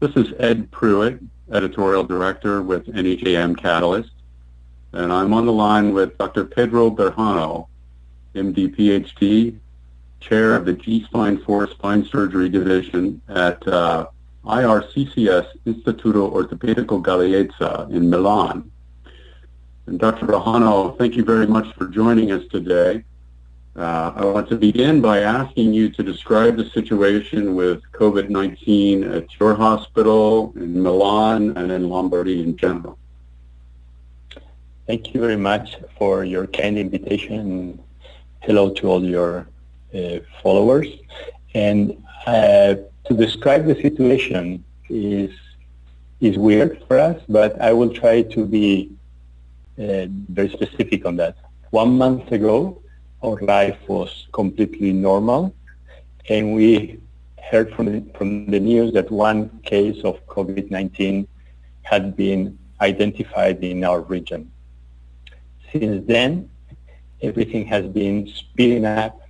This is Ed Prewitt, Editorial Director with NEJM Catalyst, and I'm on the line with Dr. Pedro Berjano, MD, PhD, Chair of the G-Spine 4 Spine Surgery Division at uh, IRCCS Instituto Ortopedico Galeazzi in Milan. And Dr. Berjano, thank you very much for joining us today. Uh, I want to begin by asking you to describe the situation with COVID-19 at your hospital, in Milan, and in Lombardy in general. Thank you very much for your kind invitation. Hello to all your uh, followers. And uh, to describe the situation is is weird for us, but I will try to be uh, very specific on that. One month ago, our life was completely normal, and we heard from the, from the news that one case of COVID-19 had been identified in our region. Since then, everything has been speeding up,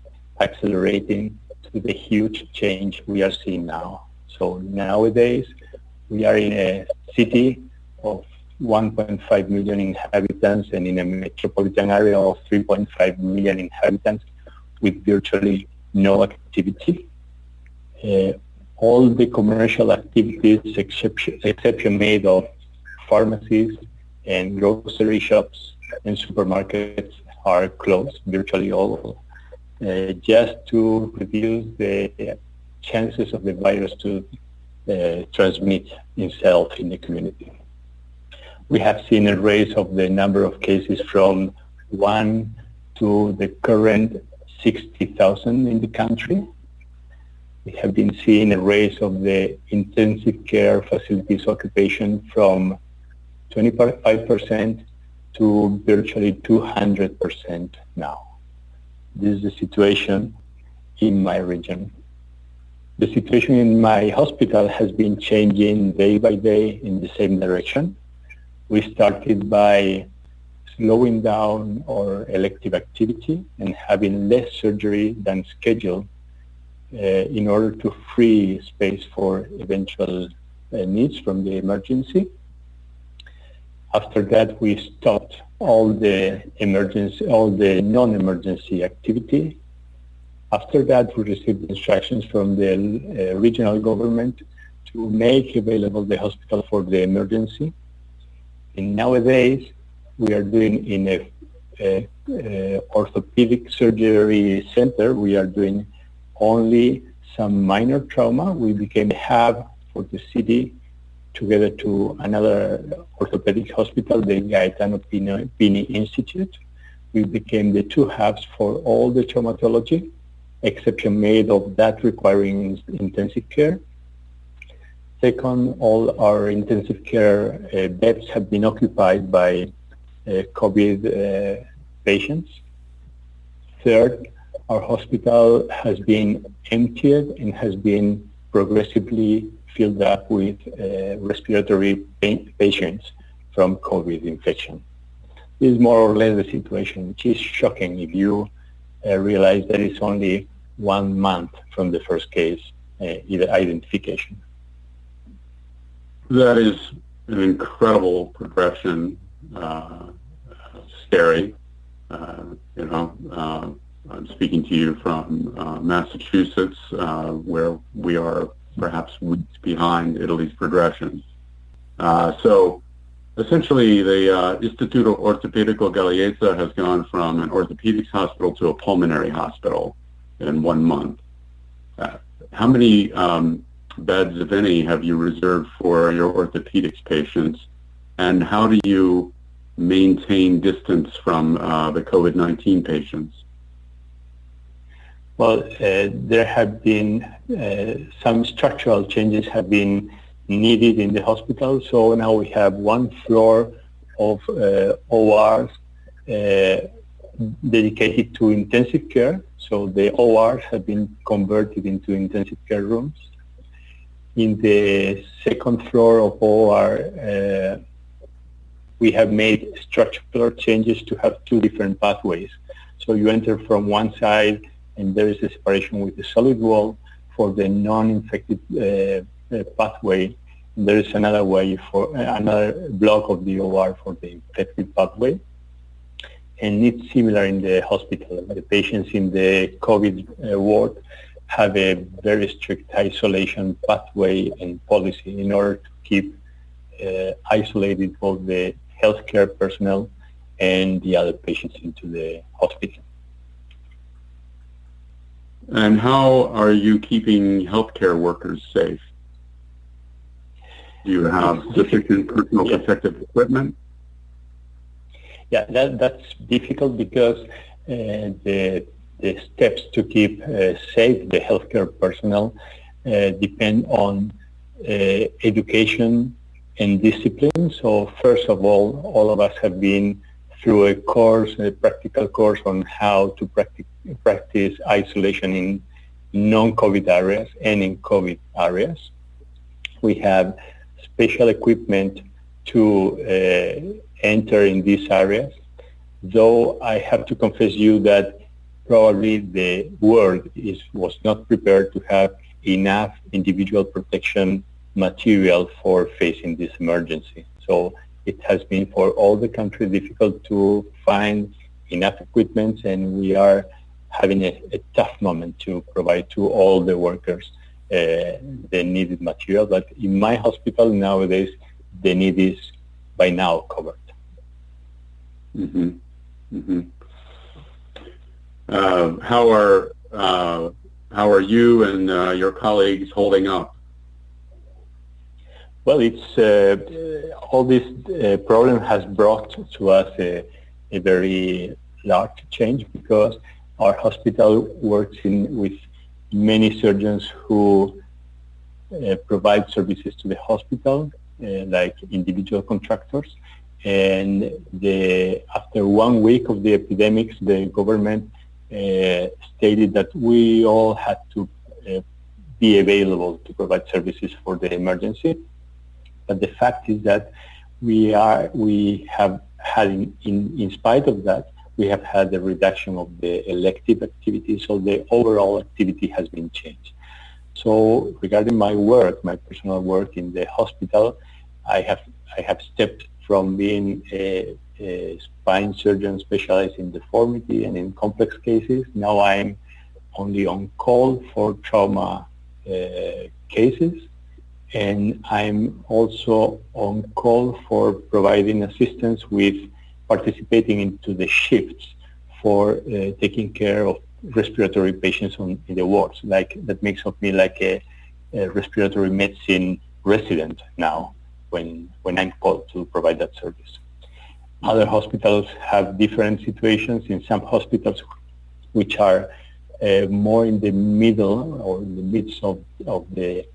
accelerating to the huge change we are seeing now. So nowadays, we are in a city of 1.5 million inhabitants and in a metropolitan area of 3.5 million inhabitants with virtually no activity. Uh, all the commercial activities, exception, exception made of pharmacies and grocery shops and supermarkets are closed, virtually all, uh, just to reduce the chances of the virus to uh, transmit itself in the community we have seen a raise of the number of cases from one to the current 60,000 in the country. We have been seeing a raise of the intensive care facilities occupation from 25% to virtually 200% now. This is the situation in my region. The situation in my hospital has been changing day by day in the same direction we started by slowing down our elective activity and having less surgery than scheduled uh, in order to free space for eventual uh, needs from the emergency. After that, we stopped all the emergency, all the non-emergency activity. After that, we received instructions from the uh, regional government to make available the hospital for the emergency and nowadays, we are doing in a, a, a, orthopedic surgery center, we are doing only some minor trauma. We became a hub for the city together to another orthopedic hospital, the Gaetano Pini Institute. We became the two hubs for all the traumatology, exception made of that requiring intensive care. Second, all our intensive care uh, beds have been occupied by uh, COVID uh, patients. Third, our hospital has been emptied and has been progressively filled up with uh, respiratory patients from COVID infection. This is more or less the situation, which is shocking if you uh, realize that it's only one month from the first case uh, identification. That is an incredible progression. Uh, scary. Uh, you know, uh, I'm speaking to you from uh, Massachusetts, uh, where we are perhaps weeks behind Italy's progression. Uh, so essentially, the Istituto Ortopedico Galeazzi has gone from an orthopedics hospital to a pulmonary hospital in one month. how many um, beds, if any, have you reserved for your orthopedics patients? And how do you maintain distance from uh, the COVID-19 patients? Well, uh, there have been uh, some structural changes have been needed in the hospital. So now we have one floor of uh, ORs uh, dedicated to intensive care. So the ORs have been converted into intensive care rooms in the second floor of OR, uh, we have made structural changes to have two different pathways. So you enter from one side and there is a separation with the solid wall for the non-infected uh, uh, pathway there is another way for another block of the OR for the infected pathway. And it's similar in the hospital. The patients in the COVID uh, ward have a very strict isolation pathway and policy in order to keep uh, isolated both the healthcare personnel and the other patients into the hospital. And how are you keeping healthcare workers safe? Do you have sufficient personal yeah. protective equipment? Yeah, that, that's difficult because uh, the, the steps to keep uh, safe the healthcare personnel uh, depend on uh, education and discipline. So first of all, all of us have been through a course, a practical course on how to practice, practice isolation in non-COVID areas and in COVID areas. We have special equipment to uh, enter in these areas, though I have to confess you that probably the world is, was not prepared to have enough individual protection material for facing this emergency. So it has been for all the countries difficult to find enough equipment and we are having a, a tough moment to provide to all the workers uh, the needed material. But in my hospital nowadays, the need is by now covered. Mm-hmm. Mm-hmm. Uh, how are uh, how are you and uh, your colleagues holding up? Well, it's all this problem has brought to us a, a, very large change because our hospital works in, with many surgeons who uh, provide services to the hospital, uh, like individual contractors. And the, after one week of the epidemics, the government stated that we all had to uh, be available to provide services for the emergency. But the fact is that we are we have had in, in, in spite of that we have had a reduction of the elective activity, so the overall activity has been changed. So regarding my work, my personal work in the hospital, I have I have stepped from being a, a spine surgeon specialized in deformity and in complex cases. Now I'm only on call for trauma uh, cases and I'm also on call for providing assistance with participating into the shifts for uh, taking care of respiratory patients on, in the wards. Like that makes of me like a, a, respiratory medicine resident now when when I'm called to provide that service. Other hospitals have different situations. In some hospitals, which are uh, more in the middle or in the midst of, of the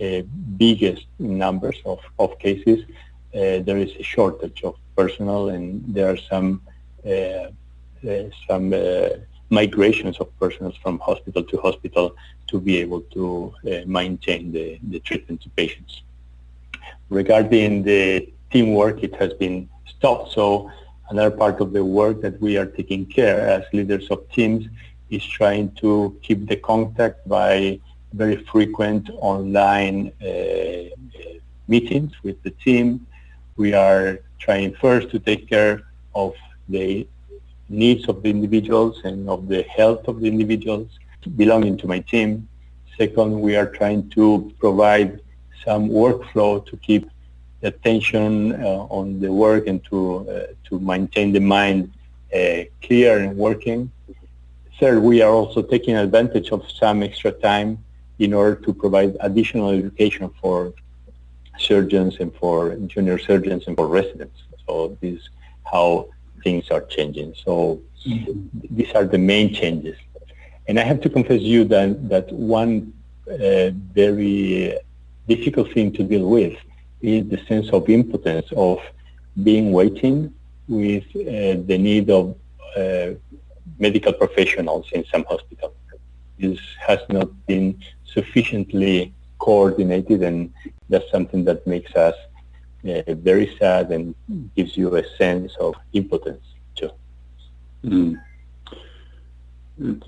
uh, biggest numbers of, of cases, uh, there is a shortage of personnel and there are some uh, some migrations of personnel from hospital to hospital to be able to maintain the, the treatment to patients. Regarding the teamwork, it has been stopped. So another part of the work that we are taking care as leaders of teams is trying to keep the contact by very frequent online uh, meetings with the team. We are trying first to take care of the needs of the individuals and of the health of the individuals belonging to my team. Second, we are trying to provide some workflow to keep attention uh, on the work and to uh, to maintain the mind uh, clear and working. Third, we are also taking advantage of some extra time in order to provide additional education for surgeons and for junior surgeons and for residents. So this is how things are changing. So these are the main changes. And I have to confess you that, that one uh, very difficult thing to deal with is the sense of impotence of being waiting with uh, the need of uh, medical professionals in some hospitals. This has not been sufficiently coordinated and that's something that makes us uh, very sad and gives you a sense of impotence too. Mm. It's,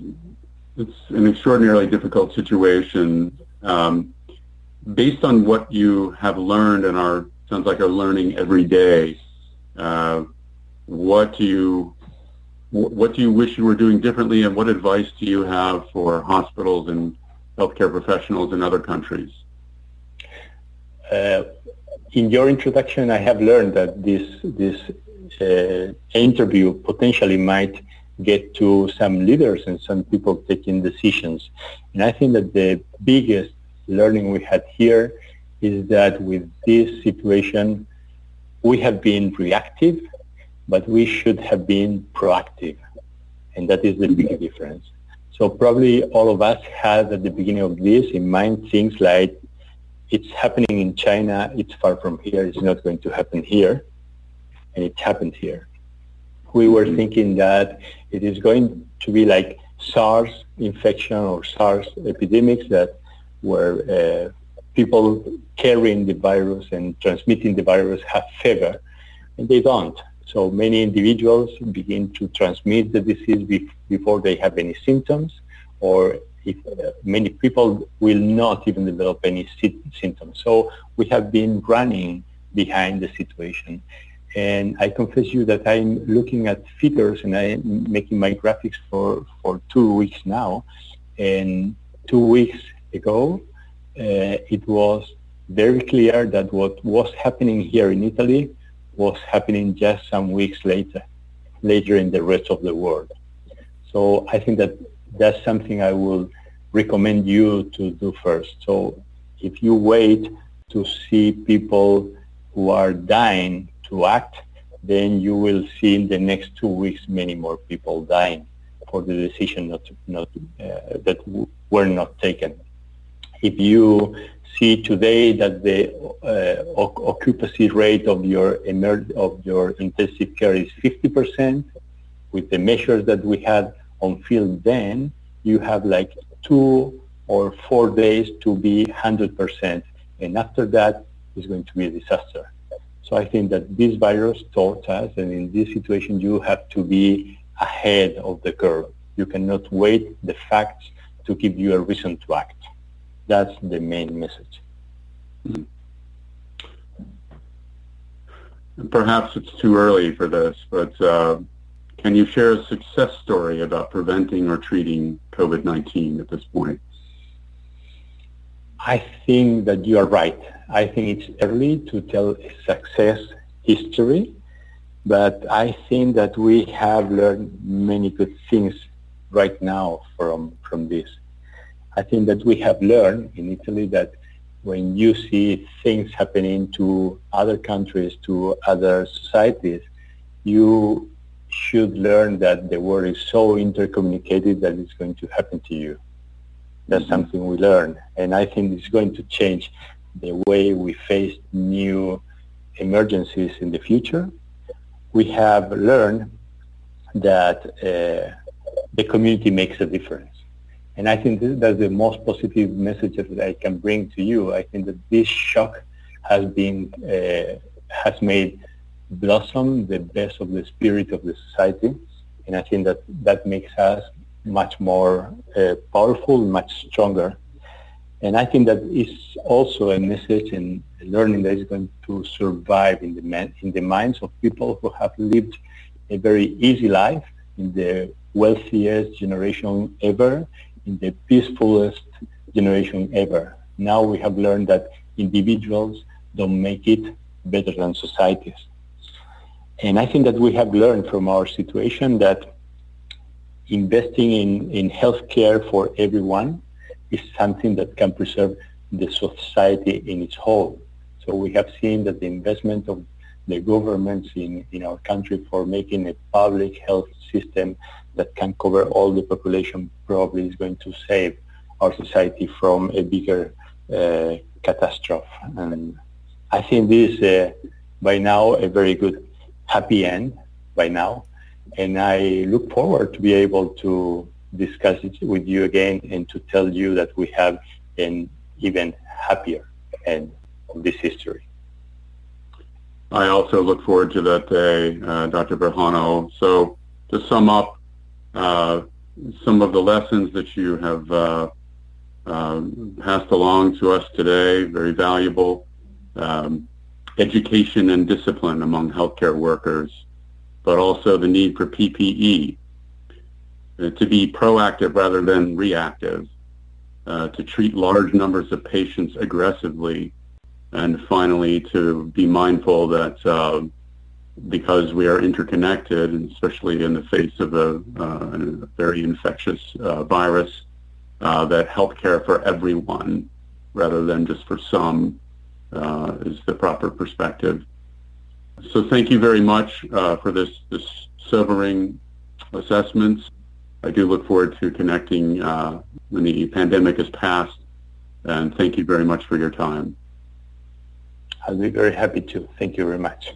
it's, an extraordinarily difficult situation. Um, based on what you have learned and are sounds like are learning every day, uh, what do you what do you wish you were doing differently, and what advice do you have for hospitals and healthcare professionals in other countries? Uh, in your introduction, I have learned that this this uh, interview potentially might get to some leaders and some people taking decisions. And I think that the biggest learning we had here is that with this situation, we have been reactive but we should have been proactive. And that is the big difference. So probably all of us had at the beginning of this in mind things like it's happening in China, it's far from here, it's not going to happen here, and it happened here. We were mm-hmm. thinking that it is going to be like SARS infection or SARS epidemics that were uh, people carrying the virus and transmitting the virus have fever, and they don't. So many individuals begin to transmit the disease be- before they have any symptoms, or if, uh, many people will not even develop any sy- symptoms. So we have been running behind the situation. And I confess you that I'm looking at figures and I'm making my graphics for, for two weeks now. And two weeks ago, uh, it was very clear that what was happening here in Italy was happening just some weeks later, later in the rest of the world. So I think that that's something I will recommend you to do first. So if you wait to see people who are dying to act, then you will see in the next two weeks many more people dying for the decision not, not uh, that were not taken. If you see today that the uh, occupancy rate of your emer- of your intensive care is 50%. With the measures that we had on field then, you have like two or four days to be 100%. And after that, it's going to be a disaster. So I think that this virus taught us, and in this situation, you have to be ahead of the curve. You cannot wait the facts to give you a reason to act. That's the main message. Mm-hmm. Perhaps it's too early for this, but uh, can you share a success story about preventing or treating COVID-19 at this point? I think that you are right. I think it's early to tell a success history, but I think that we have learned many good things right now from, from this. I think that we have learned in Italy that when you see things happening to other countries, to other societies, you should learn that the world is so intercommunicated that it's going to happen to you. That's mm-hmm. something we learn. And I think it's going to change the way we face new emergencies in the future. We have learned that uh, the community makes a difference. And I think that's the most positive message that I can bring to you. I think that this shock has been uh, has made blossom the best of the spirit of the society, and I think that that makes us much more uh, powerful, much stronger. And I think that is also a message and learning that is going to survive in the man, in the minds of people who have lived a very easy life in the wealthiest generation ever in the peacefulest generation ever. Now we have learned that individuals don't make it better than societies. And I think that we have learned from our situation that investing in, in healthcare for everyone is something that can preserve the society in its whole. So we have seen that the investment of the governments in, in our country for making a public health system that can cover all the population probably is going to save our society from a bigger uh, catastrophe. And I think this is uh, by now a very good happy end by now. And I look forward to be able to discuss it with you again and to tell you that we have an even happier end of this history. I also look forward to that day, uh, Dr. Berjano. So to sum up, uh, some of the lessons that you have uh, um, passed along to us today, very valuable. Um, education and discipline among healthcare workers, but also the need for PPE uh, to be proactive rather than reactive, uh, to treat large numbers of patients aggressively, and finally to be mindful that uh, because we are interconnected, and especially in the face of a, uh, a very infectious uh, virus, uh, that healthcare for everyone rather than just for some uh, is the proper perspective. So thank you very much uh, for this, this sobering assessments. I do look forward to connecting when the pandemic has passed, and thank you very much for your time. I'll be very happy to. Thank you very much.